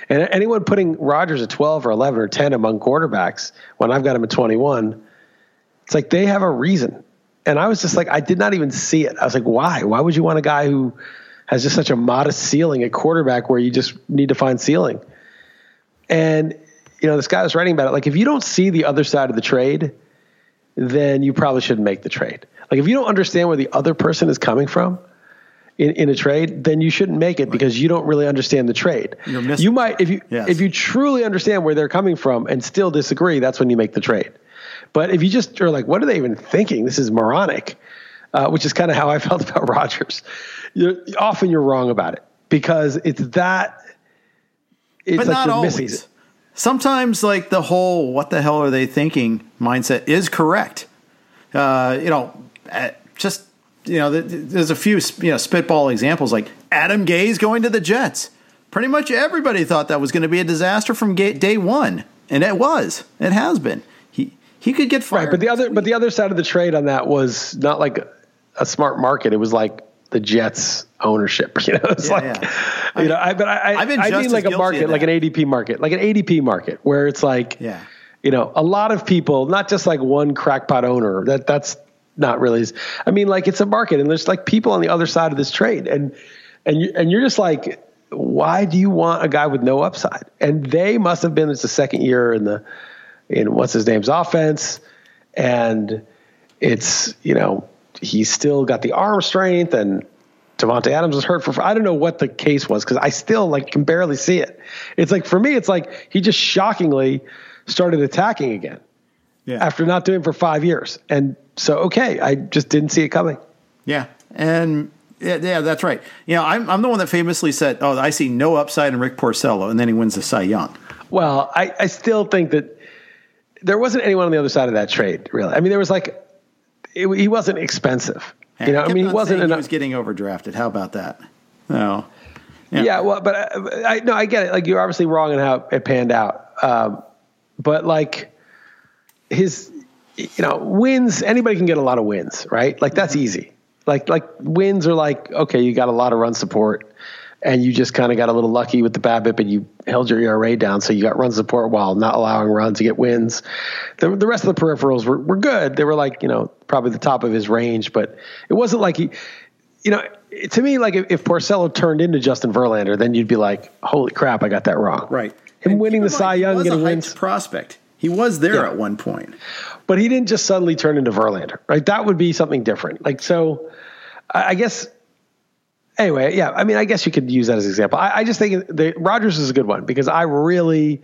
And anyone putting Rodgers at 12 or 11 or 10 among quarterbacks when I've got him at 21, it's like they have a reason. And I was just like, I did not even see it. I was like, why? Why would you want a guy who has just such a modest ceiling at quarterback where you just need to find ceiling? And, you know, this guy was writing about it. Like, if you don't see the other side of the trade, then you probably shouldn't make the trade. Like if you don't understand where the other person is coming from in, in a trade, then you shouldn't make it because you don't really understand the trade. you might if you yes. if you truly understand where they're coming from and still disagree, that's when you make the trade. But if you just are like, what are they even thinking? This is moronic, uh, which is kind of how I [LAUGHS] felt about Rodgers. You're, often you're wrong about it because it's that. It's but like not always sometimes like the whole "what the hell are they thinking" mindset is correct. Uh, you know, just you know, there's a few you know spitball examples like Adam Gase going to the Jets. Pretty much everybody thought that was going to be a disaster from day one, and it was. It has been. He he could get fired. Right, but the other but the other side of the trade on that was not like a smart market. It was like the Jets ownership. [LAUGHS] You know, it's yeah, like, yeah. you know, I, but I, been I mean like a market, like an ADP market, like an ADP market where it's like, yeah, you know, a lot of people, not just like one crackpot owner that that's not really, I mean, like it's a market and there's like people on the other side of this trade and, and you, and you're just like, why do you want a guy with no upside? And they must have been, it's the second year in the, in what's his name's offense. And it's, you know, he's still got the arm strength and Davante Adams was hurt for I don't know what the case was because I still like can barely see it. It's like for me, it's like he just shockingly started attacking again. Yeah. After not doing it for five years. And so okay, I just didn't see it coming. Yeah. And yeah, yeah, that's right. You know, I'm I'm the one that famously said, Oh, I see no upside in Rick Porcello, and then he wins the Cy Young. Well, I, I still think that there wasn't anyone on the other side of that trade, really. I mean, there was like it, he wasn't expensive. You know, I, I mean, he wasn't. Enough. He was getting overdrafted. How about that? No. Yeah. yeah well, but I, I, no, I get it. Like you're obviously wrong in how it panned out. Um, but like his, you know, wins. Anybody can get a lot of wins, right? Like that's mm-hmm. easy. Like like wins are like okay, you got a lot of run support and you just kind of got a little lucky with the BABIP and you held your ERA down, so you got run support while not allowing runs to get wins. The, the rest of the peripherals were, were good. They were like you know probably the top of his range, but it wasn't like he you know, to me, like if, if Porcello turned into Justin Verlander, then you'd be like, "Holy crap, I got that wrong." Right. Him And winning the Cy he Young, was getting wins, prospect. He was there Yeah. at one point. but he didn't just suddenly turn into Verlander, right? That would be something different. Like so, I, I guess. Anyway, yeah, I mean, I guess you could use that as an example. I, I just think the Rodgers is a good one because I really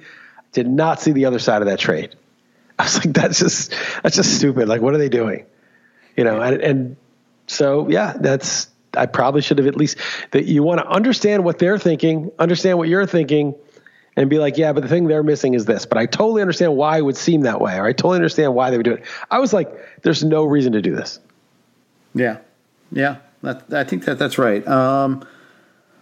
did not see the other side of that trade. [LAUGHS] I was like, that's just that's just stupid. Like, what are they doing? You know, and, and so yeah, that's I probably should have at least that you want to understand what they're thinking, understand what you're thinking, and be like, yeah, but the thing they're missing is this. But I totally understand why it would seem that way, or I totally understand why they would do it. I was like, there's no reason to do this. Yeah, yeah, that, I think that that's right. Um,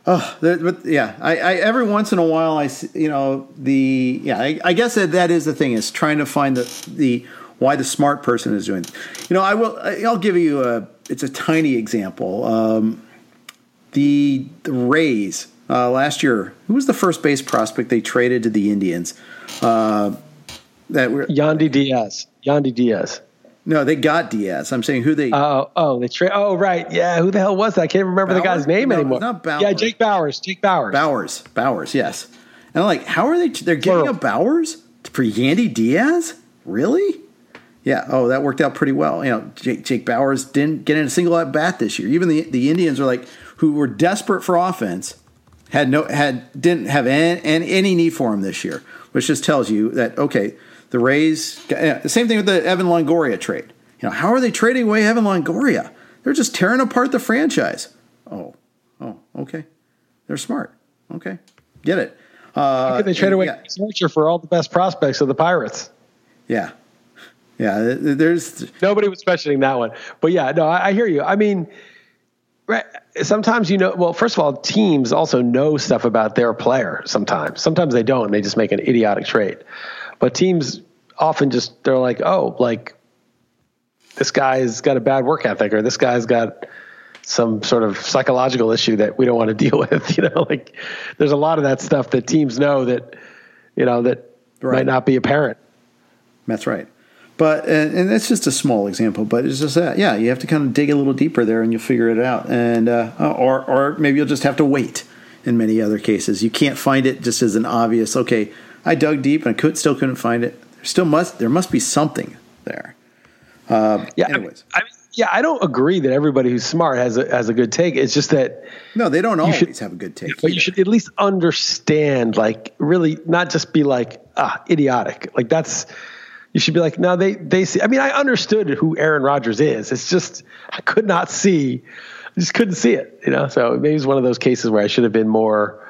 oh, but yeah, I, I every once in a while, I you know the yeah, I, I guess that that is the thing is trying to find the the why the smart person is doing. You know, I will. I'll give you a. It's a tiny example. Um, the the Rays uh, last year. Who was the first base prospect they traded to the Indians? Uh, that were Yandy Diaz, Yandy Diaz. No, they got Diaz. I'm saying who they. Oh, oh, they tra- Oh, right, yeah. Who the hell was that? I can't remember the guy's name No, anymore. not Bauer. Yeah, Jake Bauers. Jake Bauers. Bauers, Bauers, yes. And I'm like, how are they? They're giving up Bauers for Yandy Diaz? Really? Yeah. Oh, that worked out pretty well. You know, Jake, Jake Bauers didn't get in a single at bat this year. Even the the Indians are like, who were desperate for offense, had no had didn't have any, any need for him this year, which just tells you that okay, the Rays. The same thing with the Evan Longoria trade. You know, how are they trading away Evan Longoria? They're just tearing apart the franchise. Oh, oh, okay. They're smart. Okay, get it. Uh, Could they trade away yeah. For all the best prospects of the Pirates? Yeah, yeah. There's Nobody was questioning that one. But yeah, no, I, I hear you. I mean, right, sometimes you know, well, first of all, teams also know stuff about their player sometimes. Sometimes they don't, and they just make an idiotic trade. But teams often just, they're like, oh, like this guy's got a bad work ethic, or this guy's got some sort of psychological issue that we don't want to [LAUGHS] deal with. You know, like there's a lot of that stuff that teams know that, you know, that Right. might not be apparent. That's right. But and, and that's just a small example. But it's just that yeah, you have to kind of dig a little deeper there, and you'll figure it out. And uh, or or maybe you'll just have to wait. In many other cases, you can't find it just as an obvious. Okay, I dug deep and I could still couldn't find it. There still must there must be something there. Uh, Yeah, I mean, Anyways. I mean, yeah, I don't agree that everybody who's smart has a, has a good take. It's just that, No, they don't always should- have a good take. but either. you should at least understand, like, really not just be like, ah, idiotic. Like that's, you should be like, no, they they see. I mean, I understood who Aaron Rodgers is. It's just I could not see, I just couldn't see it. You know, so maybe it's one of those cases where I should have been more.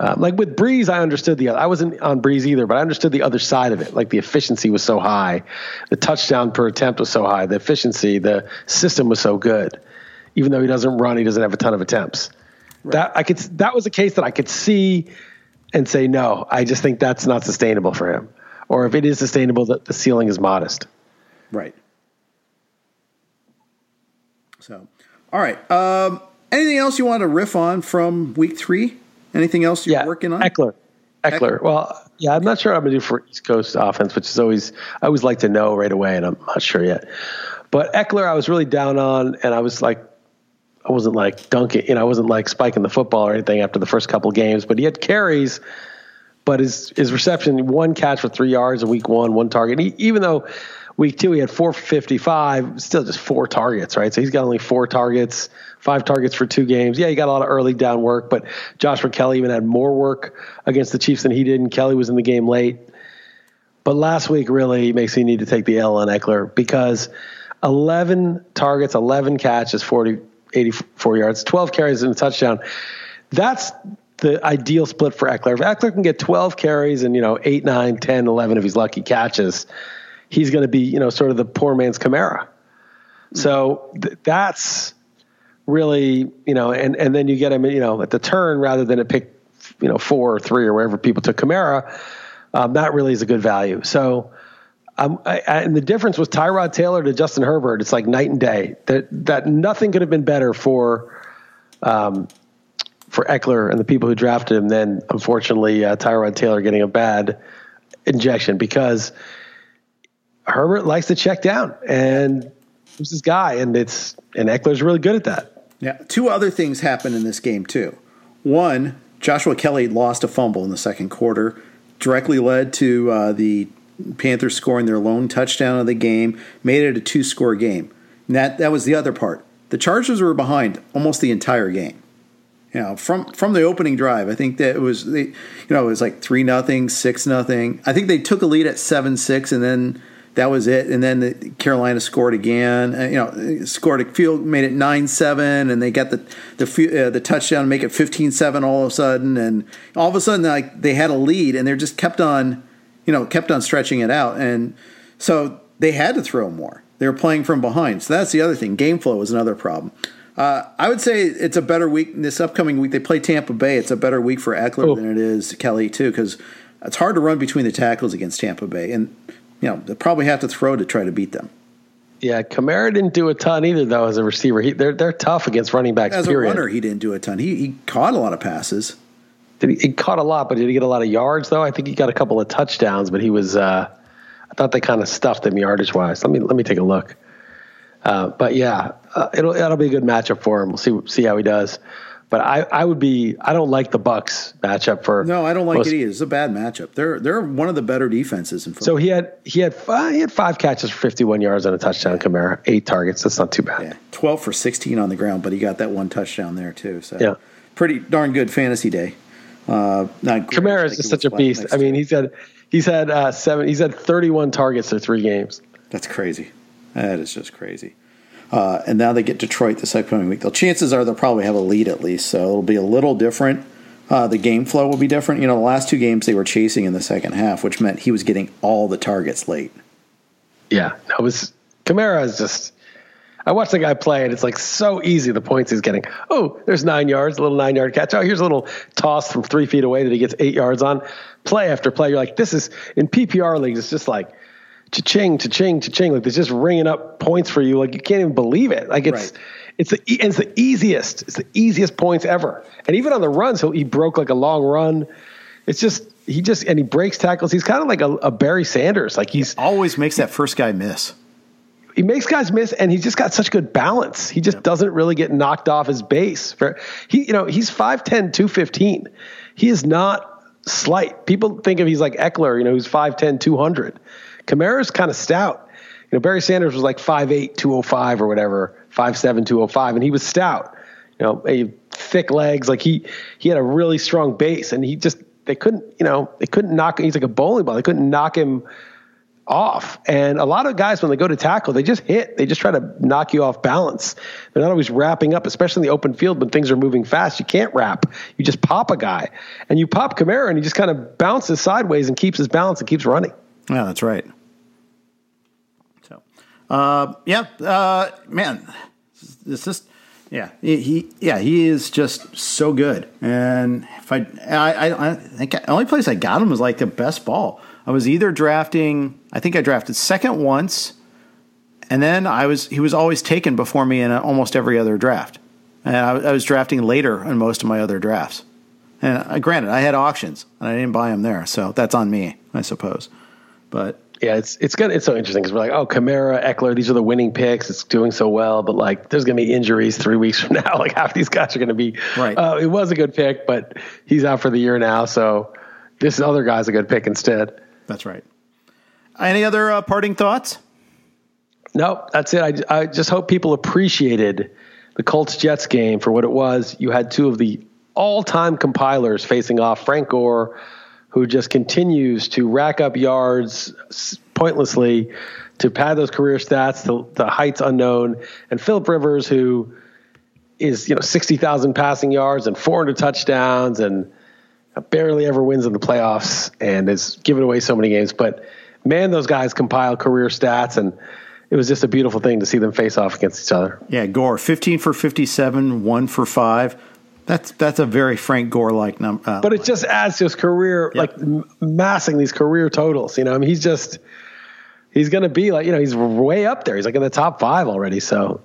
Um, like with Brees, I understood the. I wasn't on Brees either, but I understood the other side of it. Like the efficiency was so high, the touchdown per attempt was so high, the efficiency, the system was so good. Even though he doesn't run, he doesn't have a ton of attempts. That I could. That was a case that I could see and say no. I just think that's not sustainable for him. Or if it is sustainable, that the ceiling is modest. Right. So, all right. Um, anything else you want to riff on from week three? Anything else you're yeah, working on? Ekeler. Ekeler. Well, yeah, I'm not sure what I'm going to do for East Coast offense, which is always I always like to know right away, and I'm not sure yet. But Ekeler, I was really down on, and I was like, I wasn't like dunking, you know, I wasn't like spiking the football or anything after the first couple games, but he had carries. But his his reception, one catch for three yards in week one, one target. He, even though week two he had four 55, still just four targets, right? So he's got only four targets, five targets for two games. Yeah, he got a lot of early down work, but Joshua Kelley even had more work against the Chiefs than he did, and Kelley was in the game late. But last week really makes me need to take the L on Ekeler because 11 targets, 11 catches, 40, 84 yards, 12 carries and a touchdown. That's the ideal split for Ekeler. If Ekeler can get 12 carries and, you know, 8, 9, 10, 11 if he's lucky catches, he's going to be, you know, sort of the poor man's Kamara. So th- that's really, you know, and, and then you get him, you know, at the turn rather than at pick, you know, four or three or wherever people took Kamara. Um, that really is a good value. So, um, I, I, and the difference was Tyrod Taylor to Justin Herbert. It's like night and day. That that nothing could have been better for, um, for Ekeler and the people who drafted him than unfortunately uh, Tyrod Taylor getting a bad injection because Herbert likes to check down and who's his guy, and it's and Ekeler's really good at that. Yeah, two other things happened in this game too. One, Joshua Kelley lost a fumble in the second quarter, directly led to uh, the Panthers scoring their lone touchdown of the game, made it a two-score game. And that that was the other part. The Chargers were behind almost the entire game. You know, from from the opening drive, I think that it was they, you know, it was like three nothing, six nothing. I think they took a lead at seven six, and then that was it. And then the, Carolina scored again. Uh, you know, scored a field, made it nine seven, and they got the the uh, the touchdown, make it 15-7 all of a sudden, and all of a sudden like they had a lead, and they just kept on, you know, kept on stretching it out, and so they had to throw more. They were playing from behind, so that's the other thing. Game flow was another problem. Uh, I would say it's a better week this upcoming week. They play Tampa Bay. It's a better week for Ekeler oh. than it is Kelley too, because it's hard to run between the tackles against Tampa Bay, and you know they probably have to throw to try to beat them. Yeah, Kamara didn't do a ton either, though. As a receiver, he, they're they're tough against running backs. As period. a runner, he didn't do a ton. He he caught a lot of passes. Did he, he, caught a lot, but did he get a lot of yards though? I think he got a couple of touchdowns, but he was. Uh, I thought they kind of stuffed him yardage wise. Let me let me take a look. Uh, but yeah, uh, it'll it'll be a good matchup for him. We'll see see how he does. But I, I would be I don't like the Bucs matchup for no I don't like most, it either. It's a bad matchup. They're they're one of the better defenses in football. So he had he had five, he had five catches for 51 yards and a touchdown. Kamara eight targets. That's not too bad. Yeah, 12 for 16 on the ground, but he got that one touchdown there too. So yeah, pretty darn good fantasy day. Uh, not Kamara is just such a beast. I mean, he's had he's had uh, seven. He's had 31 targets in three games. That's crazy. That is just crazy. Uh, and now they get Detroit this upcoming week. The chances are they'll probably have a lead at least, so it'll be a little different. Uh, the game flow will be different. You know, the last two games they were chasing in the second half, which meant he was getting all the targets late. Yeah, it was Kamara is just. I watched the guy play, and it's like so easy the points he's getting. Oh, there's nine yards, a little nine yard catch. Oh, here's a little toss from three feet away that he gets eight yards on. Play after play, you're like, this is in PPR leagues. It's just like cha-ching, cha-ching, cha-ching. Like it's just ringing up points for you. Like you can't even believe it. Like it's right. it's the it's the easiest. It's the easiest points ever. And even on the runs, he he broke like a long run. It's just he just and he breaks tackles. He's kind of like a, a Barry Sanders. Like he's always makes that first guy miss. He makes guys miss, and he's just got such good balance. He just yep. doesn't really get knocked off his base. For he, you know, he's 5'10", 215. He is not slight. People think of he's like Ekeler, you know, who's 5'10", 200. Kamara's kind of stout. You know, Barry Sanders was like 5'8", 205 or whatever, 5'7", 205, and he was stout. You know, a thick legs. Like he he had a really strong base, and he just they couldn't you know they couldn't knock. He's like a bowling ball. They couldn't knock him off. And a lot of guys, when they go to tackle, they just hit. They just try to knock you off balance. They're not always wrapping up, especially in the open field when things are moving fast. You can't wrap. You just pop a guy. And you pop Kamara, and he just kind of bounces sideways and keeps his balance and keeps running. Yeah, that's right. So, uh, yeah, uh, man, it's just yeah, he, yeah he is just so good. And if I I, I think the only place I got him was like the best ball. I was either drafting. I think I drafted second once, and then I was he was always taken before me in almost every other draft. And I, I was drafting later in most of my other drafts. And uh, granted, I had auctions and I didn't buy them there, so that's on me, I suppose. But yeah, it's it's good. It's so interesting because we're like, oh, Kamara, Ekeler, these are the winning picks. It's doing so well, but like, there's going to be injuries three weeks [LAUGHS] from now. Like half these guys are going to be. Right. Uh, it was a good pick, but he's out for the year now. So this other guy's a good pick instead. That's right. Any other uh, parting thoughts? No, that's it. I, I just hope people appreciated the Colts Jets game for what it was. You had two of the all time compilers facing off Frank Gore who just continues to rack up yards pointlessly to pad those career stats to the heights unknown, and Philip Rivers, who is you know sixty thousand passing yards and four hundred touchdowns and barely ever wins in the playoffs and is giving away so many games. But man, those guys compile career stats and. It was just a beautiful thing to see them face off against each other. Yeah, Gore, 15 for 57, 1 for 5. That's that's a very Frank Gore like number. Uh, but it just adds to his career, like m- massing these career totals. You know, I mean, he's just he's going to be like you know he's way up there. He's like in the top five already. So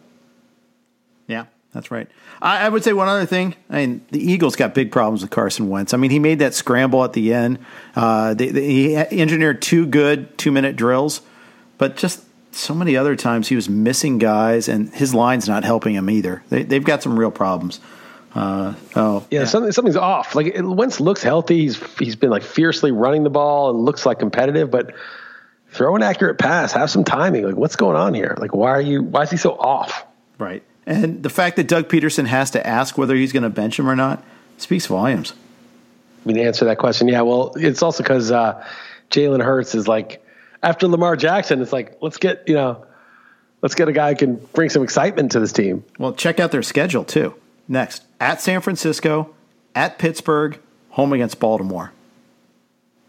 yeah, that's right. I, I would say one other thing. I mean, the Eagles got big problems with Carson Wentz. I mean, he made that scramble at the end. Uh, they, they, he engineered two good two minute drills, but just so many other times he was missing guys, and his line's not helping him either. They, they've got some real problems. Uh, oh, yeah, yeah. Something, something's off. Like Wentz looks healthy. He's he's been like fiercely running the ball and looks like competitive, but throw an accurate pass, have some timing. Like what's going on here? Like why are you? Why is he so off? Right. And the fact that Doug Pederson has to ask whether he's going to bench him or not speaks volumes. I mean, to answer that question, yeah. Well, it's also because uh, Jalen Hurts is like after Lamar Jackson. It's like let's get you know, let's get a guy who can bring some excitement to this team. Well, check out their schedule too. Next, at San Francisco, at Pittsburgh, home against Baltimore.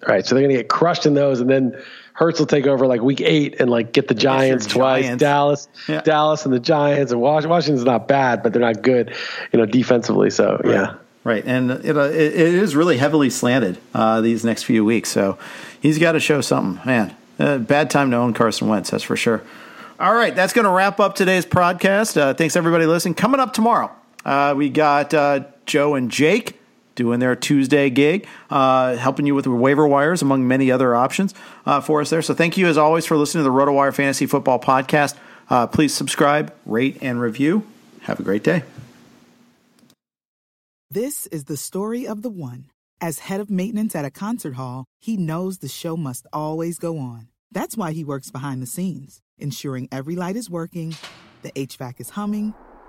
All right, so they're going to get crushed in those, and then Hurts will take over like week eight and like get the Giants twice, Giants. Dallas, yeah. Dallas, and the Giants. And Washington's not bad, but they're not good, you know, defensively. So right. yeah, right. And it, uh, it, it is really heavily slanted uh, these next few weeks. So he's got to show something, man. Uh, bad time to own Carson Wentz, that's for sure. All right, that's going to wrap up today's podcast. Uh, thanks everybody listening. Coming up tomorrow, uh, we got uh, Joe and Jake doing their Tuesday gig, uh, helping you with waiver wires, among many other options uh, for us there. So thank you, as always, for listening to the RotoWire Fantasy Football Podcast. Uh, please subscribe, rate, and review. Have a great day. This is the story of the one. As head of maintenance at a concert hall, he knows the show must always go on. That's why he works behind the scenes, ensuring every light is working, the HVAC is humming,